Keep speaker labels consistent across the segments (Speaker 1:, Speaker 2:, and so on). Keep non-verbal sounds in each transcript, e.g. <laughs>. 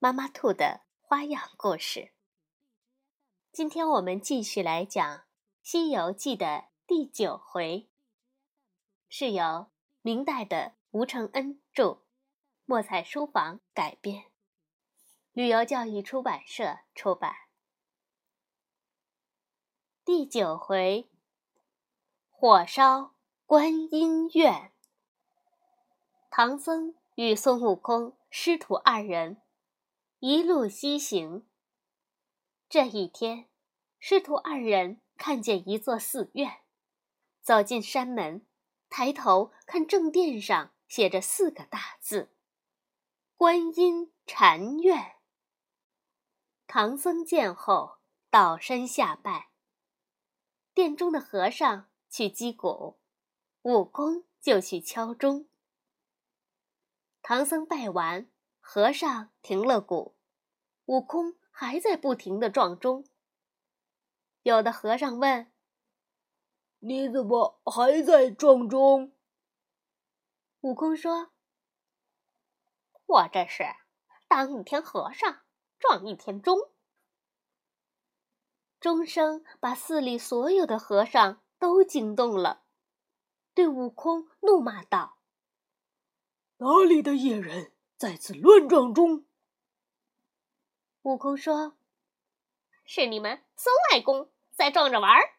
Speaker 1: 妈妈兔的花样故事。今天我们继续来讲《西游记》的第九回，是由明代的吴承恩著，墨彩书房改编，旅游教育出版社出版。第九回，火烧观音院，唐僧与孙悟空师徒二人。一路西行。这一天，师徒二人看见一座寺院，走进山门，抬头看正殿上写着四个大字：“观音禅院。”唐僧见后，倒身下拜。殿中的和尚去击鼓，悟空就去敲钟。唐僧拜完。和尚停了鼓，悟空还在不停的撞钟。有的和尚问：“
Speaker 2: 你怎么还在撞钟？”
Speaker 1: 悟空说：“我这是当一天和尚撞一天钟。”钟声把寺里所有的和尚都惊动了，对悟空怒骂道：“
Speaker 2: 哪里的野人！”在此乱撞中。
Speaker 1: 悟空说：“是你们孙外公在撞着玩儿。”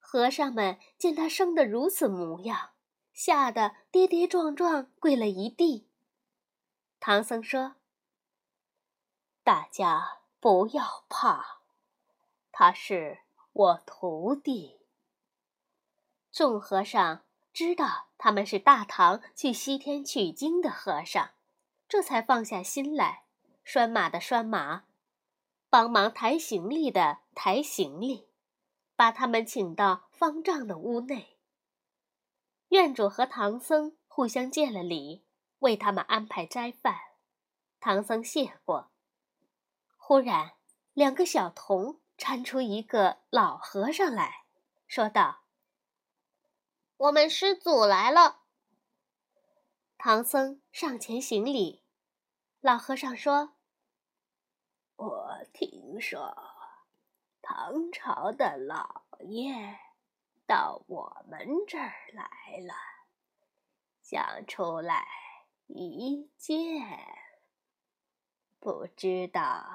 Speaker 1: 和尚们见他生得如此模样，吓得跌跌撞撞跪了一地。唐僧说：“大家不要怕，他是我徒弟。”众和尚。知道他们是大唐去西天取经的和尚，这才放下心来，拴马的拴马，帮忙抬行李的抬行李，把他们请到方丈的屋内。院主和唐僧互相见了礼，为他们安排斋饭。唐僧谢过。忽然，两个小童搀出一个老和尚来说道。我们师祖来了。唐僧上前行礼，老和尚说：“
Speaker 2: 我听说唐朝的老爷到我们这儿来了，想出来一见，不知道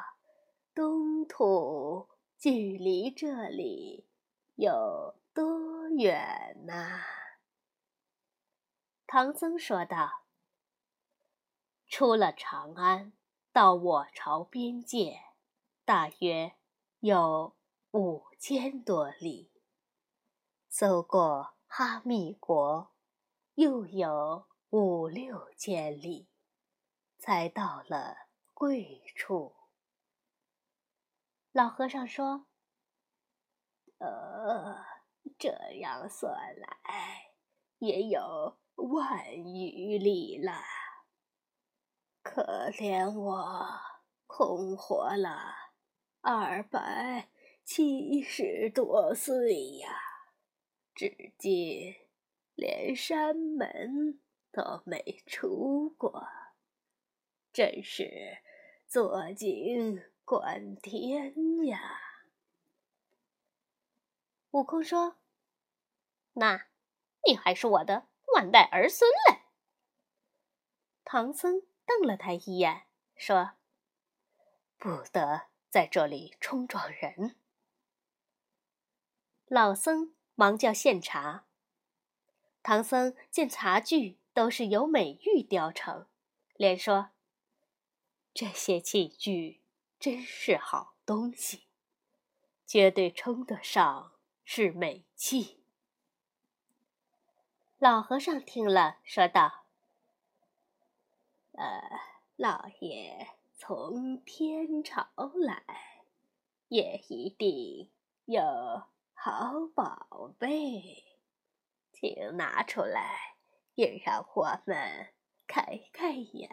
Speaker 2: 东土距离这里有。”多远呐？
Speaker 1: 唐僧说道：“出了长安，到我朝边界，大约有五千多里。走过哈密国，又有五六千里，才到了贵处。”老和尚说：“
Speaker 2: 呃。”这样算来，也有万余里了。可怜我空活了二百七十多岁呀，至今连山门都没出过，真是坐井观天呀！
Speaker 1: 悟空说。那，你还是我的万代儿孙嘞。唐僧瞪了他一眼，说：“不得在这里冲撞人。”老僧忙叫献茶。唐僧见茶具都是由美玉雕成，连说：“这些器具真是好东西，绝对称得上是美器。”老和尚听了，说道：“
Speaker 2: 呃，老爷从天朝来，也一定有好宝贝，请拿出来，也让我们开开眼。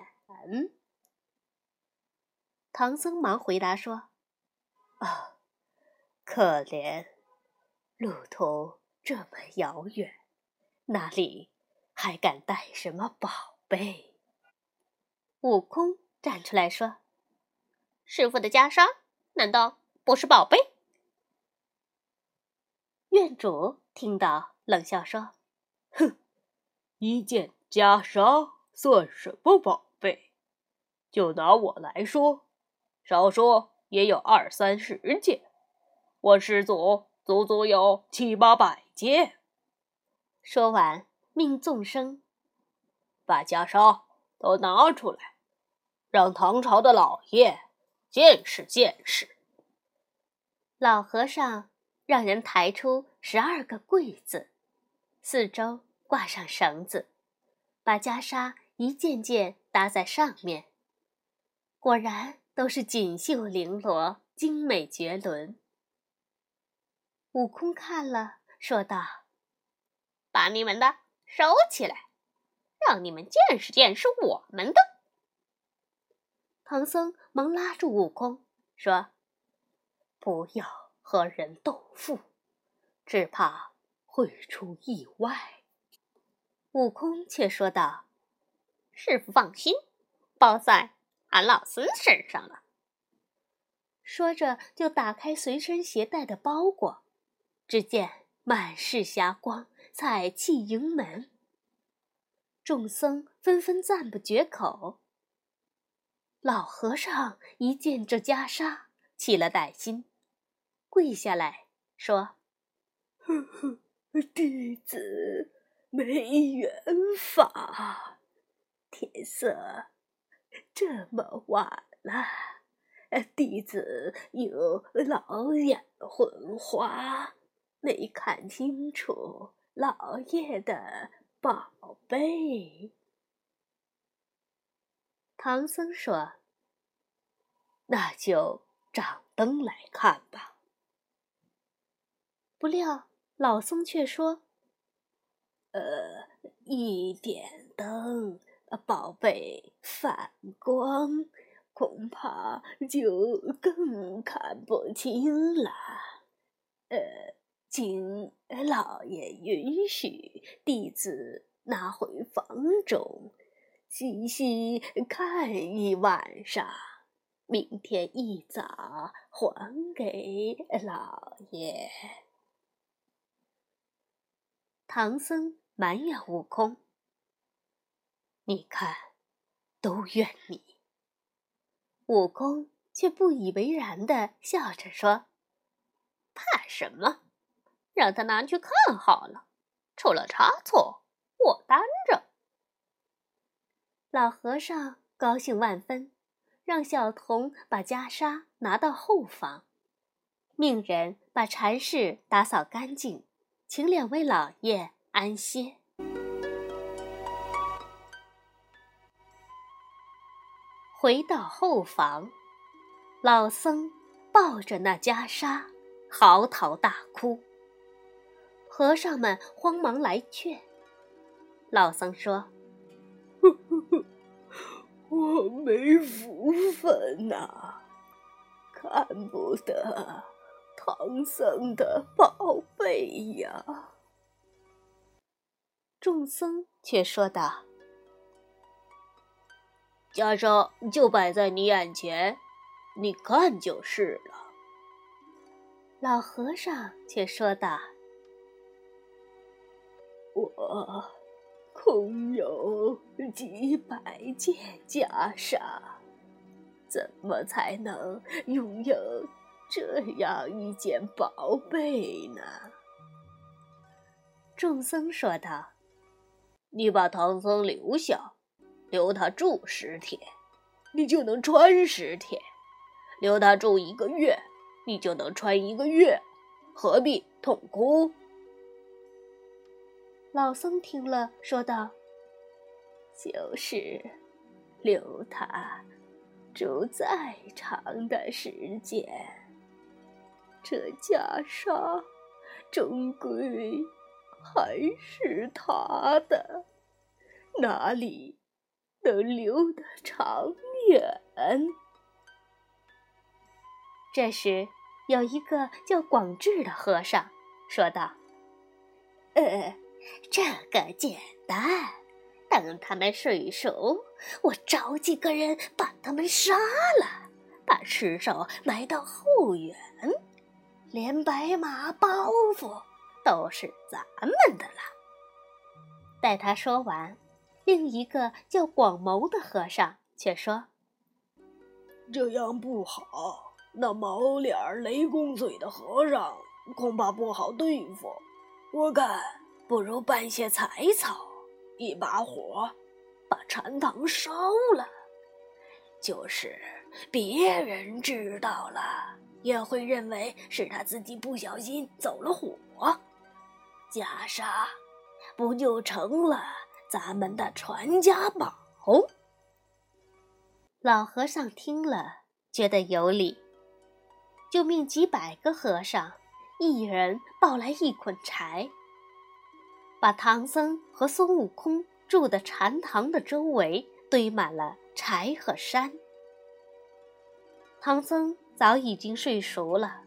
Speaker 1: 唐僧忙回答说：“
Speaker 2: 啊，可怜，路途这么遥远，哪里还敢带什么宝贝？”
Speaker 1: 悟空站出来说：“师傅的袈裟难道不是宝贝？”院主听到，冷笑说：“
Speaker 3: 哼，一件袈裟算什么宝贝？就拿我来说，少说也有二三十件，我师祖足足有七八百件。”
Speaker 1: 说完，命众生
Speaker 3: 把袈裟。都拿出来，让唐朝的老爷见识见识。
Speaker 1: 老和尚让人抬出十二个柜子，四周挂上绳子，把袈裟一件件搭在上面。果然都是锦绣绫罗，精美绝伦。悟空看了，说道：“把你们的收起来。”让你们见识见识我们的。唐僧忙拉住悟空，说：“不要和人斗富，只怕会出意外。”悟空却说道：“师傅放心，包在俺老孙身上了。”说着，就打开随身携带的包裹，只见满是霞光，彩气盈门。众僧纷纷赞不绝口。老和尚一见这袈裟，起了歹心，跪下来说：“
Speaker 2: 呵呵，弟子没缘法，天色这么晚了，弟子有老眼昏花，没看清楚老爷的。”宝贝，
Speaker 1: 唐僧说：“
Speaker 2: 那就掌灯来看吧。”
Speaker 1: 不料老僧却说：“
Speaker 2: 呃，一点灯，宝贝反光，恐怕就更看不清了。”请老爷允许弟子拿回房中，细细看一晚上，明天一早还给老爷。
Speaker 1: 唐僧埋怨悟空：“你看，都怨你。”悟空却不以为然的笑着说：“怕什么？”让他拿去看好了，出了差错，我担着。老和尚高兴万分，让小童把袈裟拿到后房，命人把禅室打扫干净，请两位老爷安歇。回到后房，老僧抱着那袈裟，嚎啕大哭。和尚们慌忙来劝。老僧说：“
Speaker 2: 我没福分呐，看不得唐僧的宝贝呀。”
Speaker 1: 众僧却说道：“
Speaker 3: 袈裟就摆在你眼前，你看就是了。”
Speaker 1: 老和尚却说道。
Speaker 2: 我空有几百件袈裟，怎么才能拥有这样一件宝贝呢？
Speaker 1: 众僧说道：“
Speaker 3: 你把唐僧留下，留他住十天，你就能穿十天；留他住一个月，你就能穿一个月。何必痛哭？”
Speaker 1: 老僧听了，说道：“
Speaker 2: 就是留他住再长的时间，这袈裟终归还是他的，哪里能留得长远？
Speaker 1: 这时，有一个叫广智的和尚说道：“
Speaker 2: 呃，这个简单。”等他们睡熟，我找几个人把他们杀了，把尸首埋到后园，连白马包袱都是咱们的了。
Speaker 1: 待他说完，另一个叫广谋的和尚却说：“
Speaker 3: 这样不好，那毛脸雷公嘴的和尚恐怕不好对付。我看不如办些柴草。”一把火，把禅堂烧了，就是别人知道了，也会认为是他自己不小心走了火，袈裟不就成了咱们的传家宝？
Speaker 1: 老和尚听了，觉得有理，就命几百个和尚，一人抱来一捆柴。把唐僧和孙悟空住的禅堂的周围堆满了柴和山。唐僧早已经睡熟了，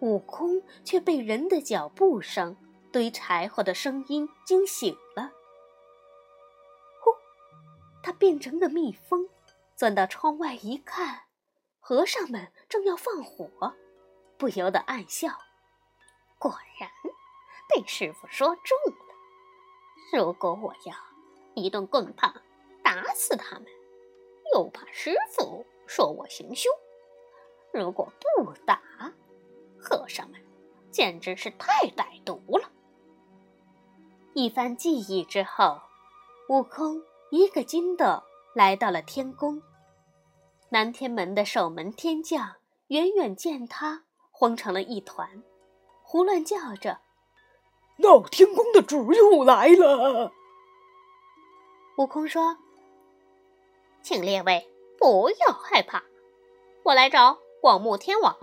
Speaker 1: 悟空却被人的脚步声、堆柴火的声音惊醒了。呼，他变成个蜜蜂，钻到窗外一看，和尚们正要放火，不由得暗笑。果然。被师傅说中了。如果我要一顿棍棒打死他们，又怕师傅说我行凶；如果不打，和尚们简直是太歹毒了。一番记忆之后，悟空一个筋斗来到了天宫。南天门的守门天将远远见他，慌成了一团，胡乱叫着。
Speaker 3: 闹天宫的主又来了。
Speaker 1: 悟空说：“请列位不要害怕，我来找广目天王。”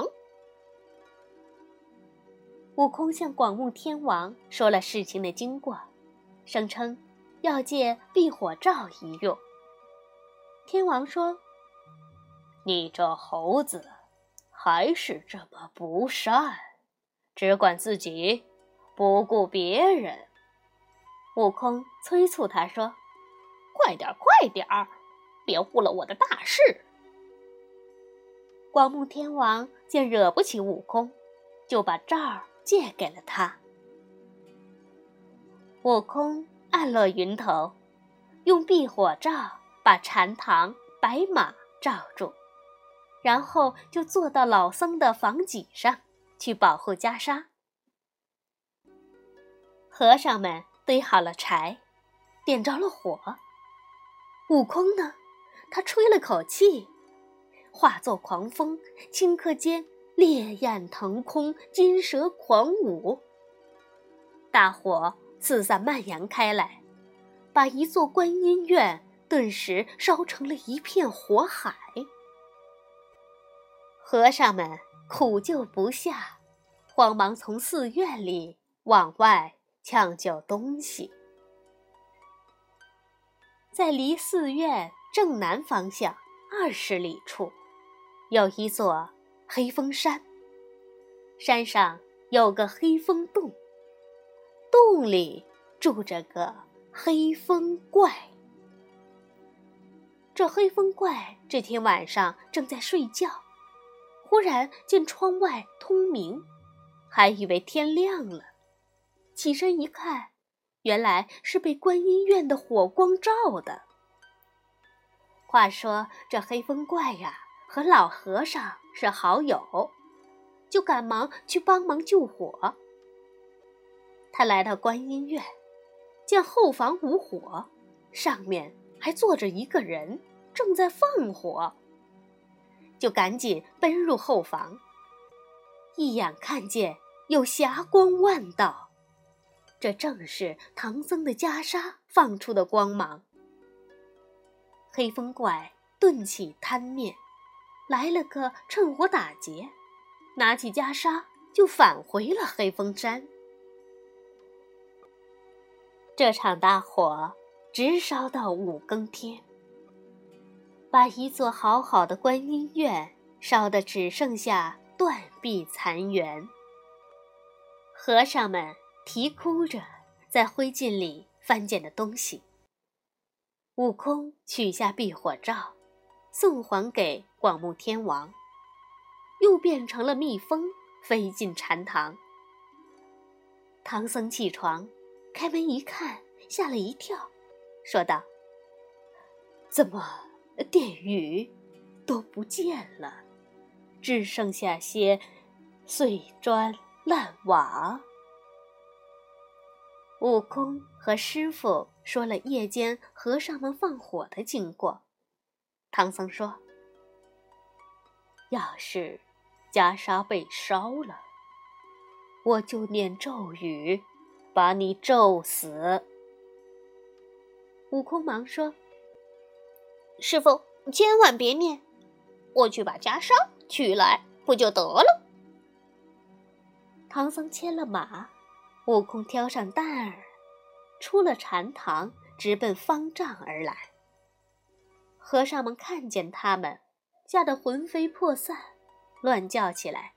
Speaker 1: 悟空向广目天王说了事情的经过，声称要借避火罩一用。天王说：“你这猴子还是这么不善，只管自己。”不顾别人，悟空催促他说：“快点，快点儿，别误了我的大事。”广目天王见惹不起悟空，就把罩儿借给了他。悟空暗落云头，用避火罩把禅堂、白马罩住，然后就坐到老僧的房脊上去保护袈裟。和尚们堆好了柴，点着了火。悟空呢，他吹了口气，化作狂风，顷刻间烈焰腾空，金蛇狂舞。大火四散蔓延开来，把一座观音院顿时烧成了一片火海。和尚们苦救不下，慌忙从寺院里往外。抢救东西，在离寺院正南方向二十里处，有一座黑风山。山上有个黑风洞，洞里住着个黑风怪。这黑风怪这天晚上正在睡觉，忽然见窗外通明，还以为天亮了。起身一看，原来是被观音院的火光照的。话说这黑风怪呀，和老和尚是好友，就赶忙去帮忙救火。他来到观音院，见后房无火，上面还坐着一个人，正在放火，就赶紧奔入后房，一眼看见有霞光万道。这正是唐僧的袈裟放出的光芒。黑风怪顿起贪念，来了个趁火打劫，拿起袈裟就返回了黑风山。这场大火直烧到五更天，把一座好好的观音院烧得只剩下断壁残垣。和尚们啼哭着在灰烬里翻捡的东西。悟空取下避火罩，送还给广目天王，又变成了蜜蜂飞进禅堂。唐僧起床，开门一看，吓了一跳，说道：“怎么殿宇都不见了，只剩下些碎砖烂瓦？”悟空和师傅说了夜间和尚们放火的经过。唐僧说：“要是袈裟被烧了，我就念咒语，把你咒死。”悟空忙说：“师傅，千万别念，我去把袈裟取来，不就得了？”唐僧牵了马。悟空挑上担儿，出了禅堂，直奔方丈而来。和尚们看见他们，吓得魂飞魄散，乱叫起来：“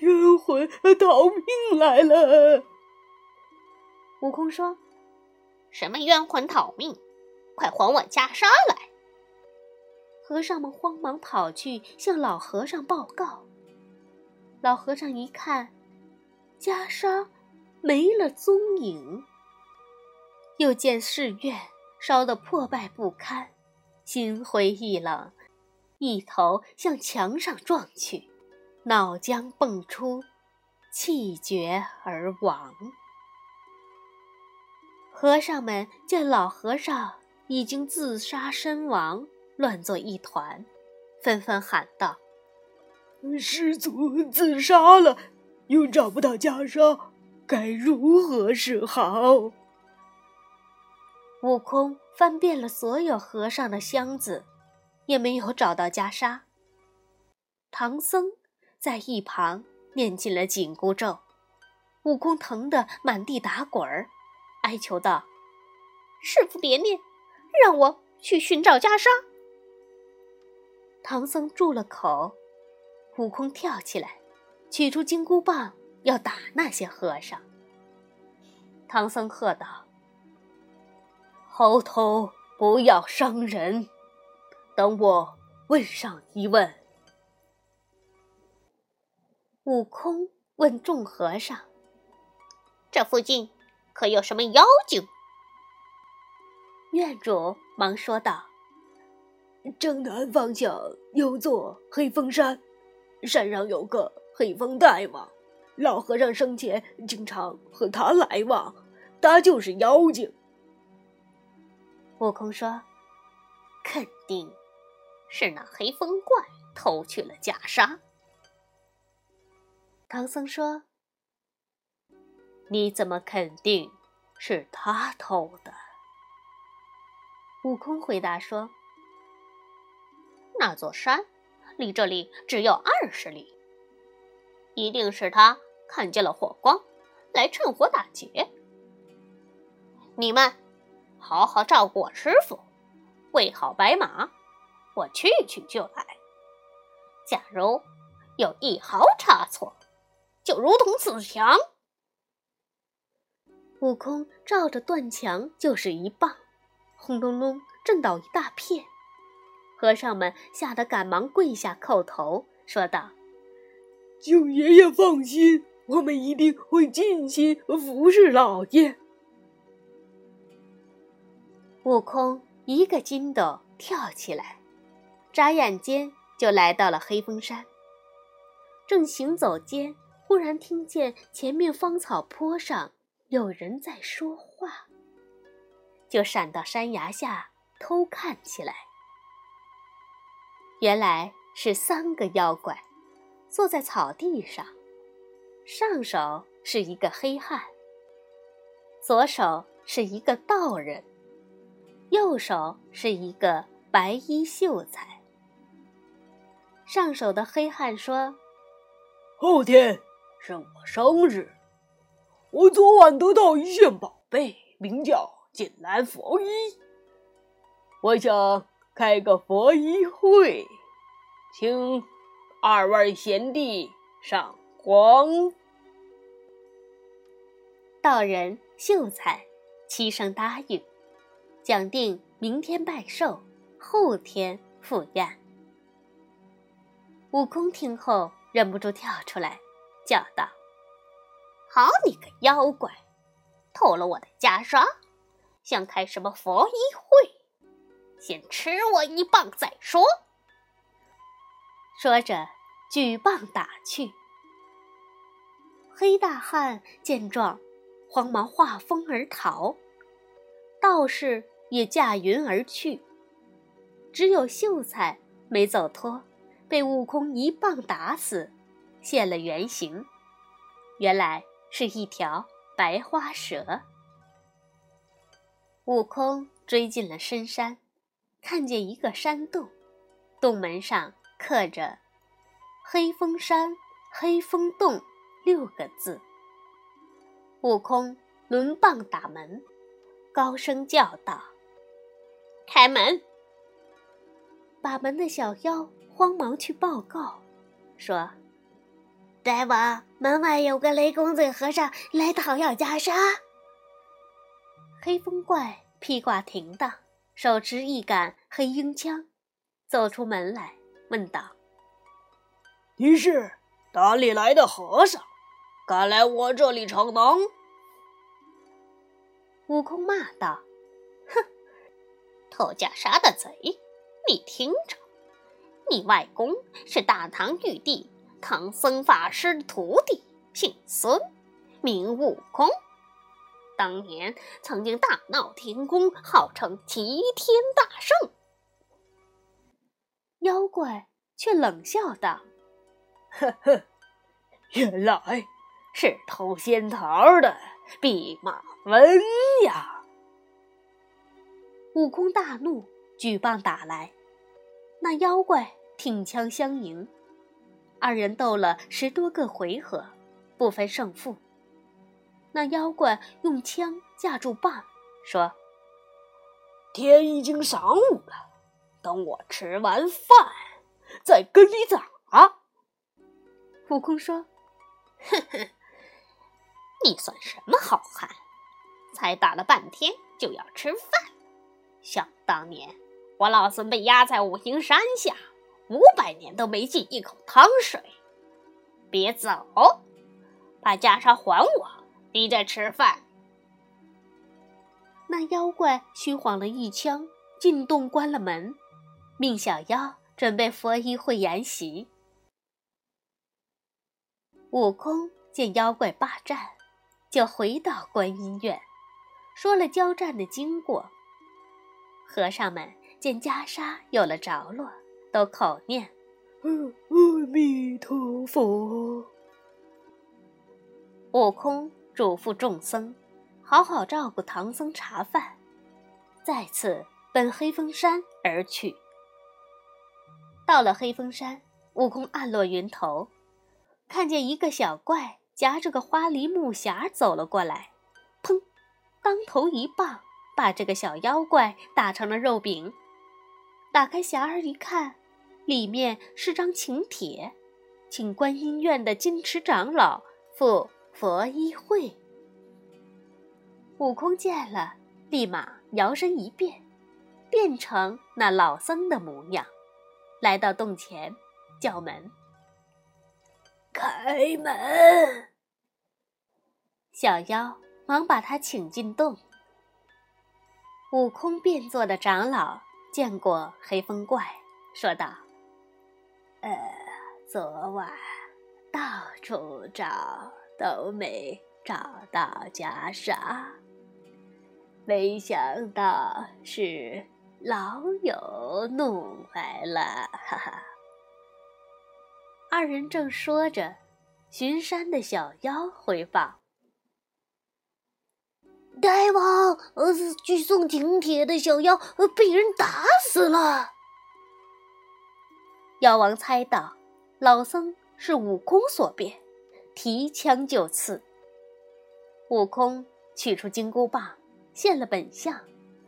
Speaker 3: 冤魂逃命来了！”
Speaker 1: 悟空说：“什么冤魂逃命？快还我袈裟来！”和尚们慌忙跑去向老和尚报告。老和尚一看，袈裟。没了踪影。又见寺院烧得破败不堪，心灰意冷，一头向墙上撞去，脑浆迸出，气绝而亡。和尚们见老和尚已经自杀身亡，乱作一团，纷纷喊道：“
Speaker 3: 师祖自杀了，又找不到袈裟。”该如何是好？
Speaker 1: 悟空翻遍了所有和尚的箱子，也没有找到袈裟。唐僧在一旁念起了紧箍咒，悟空疼得满地打滚儿，哀求道：“师傅别念，让我去寻找袈裟。”唐僧住了口，悟空跳起来，取出金箍棒。要打那些和尚，唐僧喝道：“猴头不要伤人，等我问上一问。”悟空问众和尚：“这附近可有什么妖精？”院主忙说道：“
Speaker 3: 正南方向有座黑风山，山上有个黑风大王。”老和尚生前经常和他来往，他就是妖精。
Speaker 1: 悟空说：“肯定是那黑风怪偷去了袈裟。”唐僧说：“你怎么肯定是他偷的？”悟空回答说：“那座山离这里只有二十里，一定是他。”看见了火光，来趁火打劫。你们好好照顾我师傅，喂好白马，我去去就来。假如有一毫差错，就如同死墙。悟空照着断墙就是一棒，轰隆隆震倒一大片。和尚们吓得赶忙跪下叩头，说道：“
Speaker 3: 请爷爷放心。”我们一定会尽心服侍老爷。
Speaker 1: 悟空一个筋斗跳起来，眨眼间就来到了黑风山。正行走间，忽然听见前面芳草坡上有人在说话，就闪到山崖下偷看起来。原来是三个妖怪坐在草地上。上手是一个黑汉，左手是一个道人，右手是一个白衣秀才。上手的黑汉说：“
Speaker 3: 后天是我生日，我昨晚得到一件宝贝，名叫锦兰佛衣。我想开个佛衣会，请二位贤弟上光。”
Speaker 1: 道人、秀才齐声答应，讲定明天拜寿，后天赴宴。悟空听后忍不住跳出来，叫道：“好你个妖怪，偷了我的袈裟，想开什么佛衣会？先吃我一棒再说！”说着，举棒打去。黑大汉见状。慌忙化风而逃，道士也驾云而去。只有秀才没走脱，被悟空一棒打死，现了原形。原来是一条白花蛇。悟空追进了深山，看见一个山洞，洞门上刻着“黑风山黑风洞”六个字。悟空抡棒打门，高声叫道：“开门！”把门的小妖慌忙去报告，说：“大王，门外有个雷公嘴和尚来讨要袈裟。”黑风怪披挂停当，手持一杆黑鹰枪，走出门来，问道：“
Speaker 3: 你是哪里来的和尚？敢来我这里逞能？”
Speaker 1: 悟空骂道：“哼，偷袈裟的贼！你听着，你外公是大唐玉帝唐僧法师的徒弟，姓孙，名悟空。当年曾经大闹天宫，号称齐天大圣。”妖怪却冷笑道：“ <laughs>
Speaker 3: 呵呵，原来是偷仙桃的。”弼马温呀！
Speaker 1: 悟空大怒，举棒打来。那妖怪挺枪相迎，二人斗了十多个回合，不分胜负。那妖怪用枪架住棒，说：“
Speaker 3: 天已经晌午了，等我吃完饭再跟你打。”
Speaker 1: 悟空说：“哼哼。”你算什么好汉？才打了半天就要吃饭？想当年我老孙被压在五行山下，五百年都没进一口汤水。别走，把袈裟还我，你再吃饭。那妖怪虚晃了一枪，进洞关了门，命小妖准备佛衣会筵席。悟空见妖怪霸占。就回到观音院，说了交战的经过。和尚们见袈裟有了着落，都口念：“
Speaker 3: 阿弥陀佛。”
Speaker 1: 悟空嘱咐众僧，好好照顾唐僧茶饭，再次奔黑风山而去。到了黑风山，悟空暗落云头，看见一个小怪。夹着个花梨木匣走了过来，砰！当头一棒，把这个小妖怪打成了肉饼。打开匣儿一看，里面是张请帖，请观音院的金池长老赴佛衣会。悟空见了，立马摇身一变，变成那老僧的模样，来到洞前，叫门。
Speaker 2: 开门！
Speaker 1: 小妖忙把他请进洞。悟空变作的长老见过黑风怪，说道：“
Speaker 2: 呃，昨晚到处找都没找到袈裟，没想到是老友弄来了。”哈哈。
Speaker 1: 二人正说着，巡山的小妖回报：“
Speaker 2: 大王，呃，去送请帖的小妖被人打死了。
Speaker 1: 妖王猜到老僧是悟空所变，提枪就刺。悟空取出金箍棒，现了本相，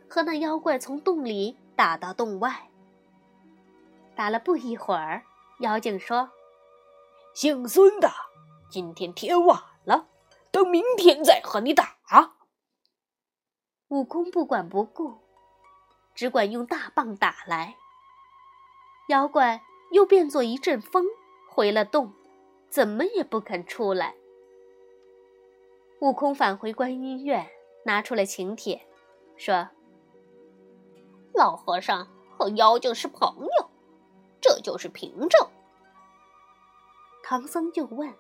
Speaker 1: 和那妖怪从洞里打到洞外。打了不一会儿，妖精说：“
Speaker 3: 姓孙的，今天天晚了，等明天再和你打。”
Speaker 1: 悟空不管不顾，只管用大棒打来。妖怪又变作一阵风，回了洞，怎么也不肯出来。悟空返回观音院，拿出了请帖，说：“
Speaker 2: 老和尚和妖精是朋友，这就是凭证。”
Speaker 1: 唐僧就问：“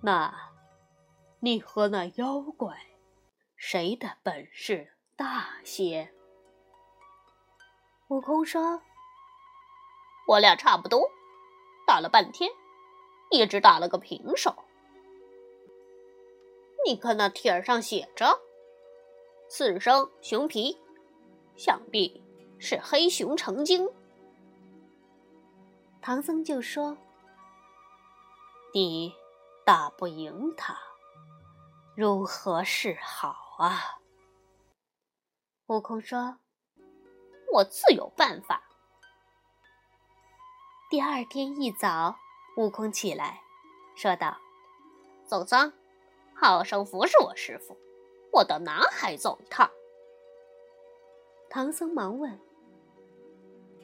Speaker 3: 那，你和那妖怪？”谁的本事大些？
Speaker 1: 悟空说：“
Speaker 2: 我俩差不多，打了半天，也只打了个平手。你看那帖上写着‘此生熊皮’，想必是黑熊成精。”
Speaker 1: 唐僧就说：“
Speaker 3: 你打不赢他，如何是好？”啊！
Speaker 1: 悟空说：“
Speaker 2: 我自有办法。”
Speaker 1: 第二天一早，悟空起来，说道：“
Speaker 2: 走僧，好生服侍我师傅，我到南海走一趟。”
Speaker 1: 唐僧忙问：“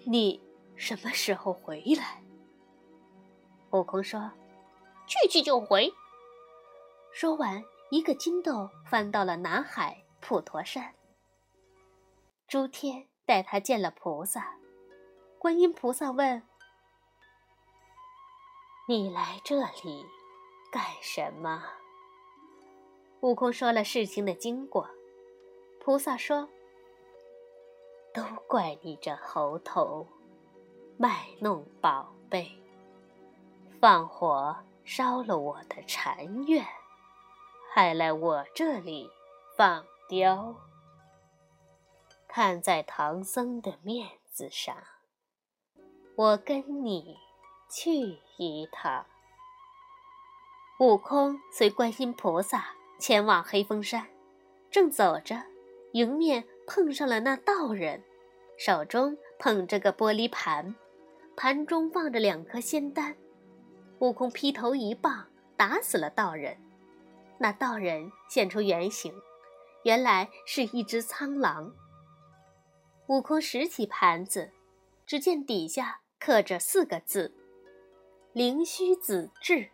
Speaker 3: 你什么时候回来？”
Speaker 1: 悟空说：“
Speaker 2: 去去就回。”
Speaker 1: 说完。一个筋斗翻到了南海普陀山。诸天带他见了菩萨，观音菩萨问：“
Speaker 3: 你来这里干什么？”
Speaker 1: 悟空说了事情的经过。菩萨说：“
Speaker 3: 都怪你这猴头，卖弄宝贝，放火烧了我的禅院。”还来我这里放刁，看在唐僧的面子上，我跟你去一趟。
Speaker 1: 悟空随观音菩萨前往黑风山，正走着，迎面碰上了那道人，手中捧着个玻璃盘，盘中放着两颗仙丹。悟空劈头一棒打死了道人。那道人现出原形，原来是一只苍狼。悟空拾起盘子，只见底下刻着四个字：“灵虚子智。”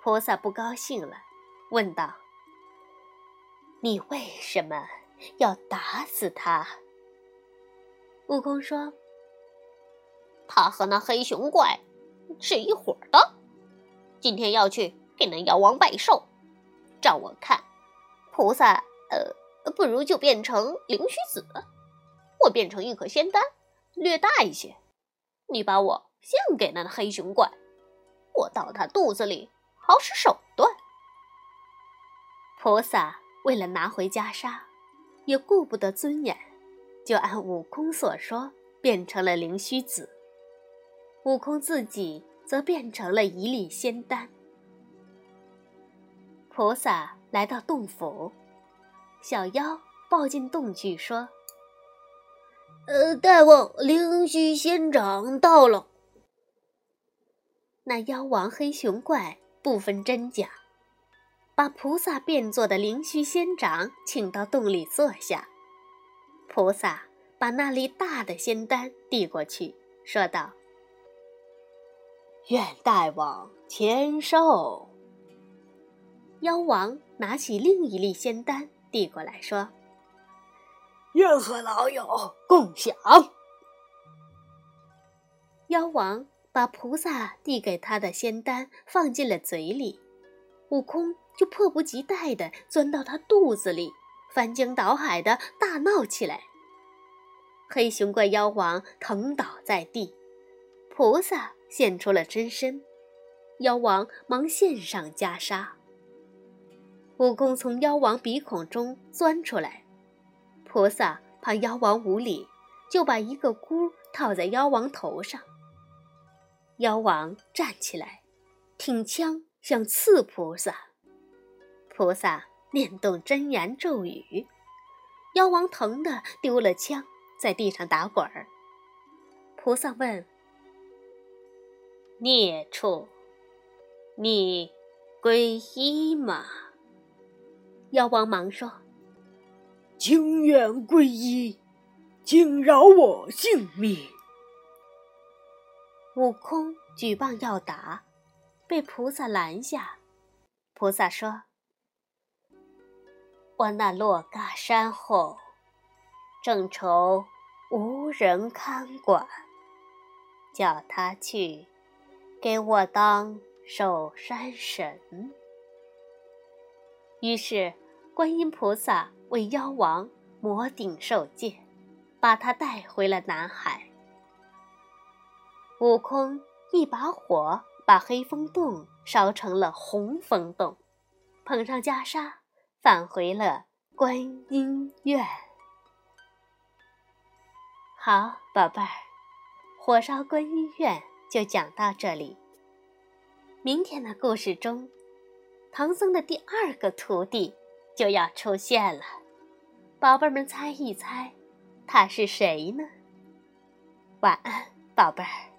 Speaker 1: 菩萨不高兴了，问道：“
Speaker 3: 你为什么要打死他？”
Speaker 1: 悟空说：“
Speaker 2: 他和那黑熊怪是一伙的，今天要去。”给那妖王拜寿，照我看，菩萨，呃，不如就变成灵虚子，我变成一颗仙丹，略大一些。你把我献给那黑熊怪，我到他肚子里好使手段。
Speaker 1: 菩萨为了拿回袈裟，也顾不得尊严，就按悟空所说变成了灵虚子。悟空自己则变成了一粒仙丹。菩萨来到洞府，小妖抱进洞去说：“
Speaker 2: 呃，大王，灵虚仙长到了。”
Speaker 1: 那妖王黑熊怪不分真假，把菩萨变作的灵虚仙长请到洞里坐下。菩萨把那粒大的仙丹递过去，说道：“
Speaker 3: 愿大王千寿。”
Speaker 1: 妖王拿起另一粒仙丹递过来，说：“
Speaker 3: 愿和老友共享。”
Speaker 1: 妖王把菩萨递给他的仙丹放进了嘴里，悟空就迫不及待地钻到他肚子里，翻江倒海的大闹起来。黑熊怪妖王疼倒在地，菩萨现出了真身，妖王忙献上袈裟。悟空从妖王鼻孔中钻出来，菩萨怕妖王无礼，就把一个箍套在妖王头上。妖王站起来，挺枪想刺菩萨。菩萨念动真言咒语，妖王疼得丢了枪，在地上打滚儿。菩萨问：“孽畜，你皈依吗？”妖王忙说：“
Speaker 3: 情愿皈依，请饶我性命。”
Speaker 1: 悟空举棒要打，被菩萨拦下。菩萨说：“我那落嘎山后，正愁无人看管，叫他去给我当守山神。”于是，观音菩萨为妖王摩顶受戒，把他带回了南海。悟空一把火把黑风洞烧成了红风洞，捧上袈裟，返回了观音院。好，宝贝儿，火烧观音院就讲到这里。明天的故事中，唐僧的第二个徒弟就要出现了，宝贝们猜一猜，他是谁呢？晚安，宝贝儿。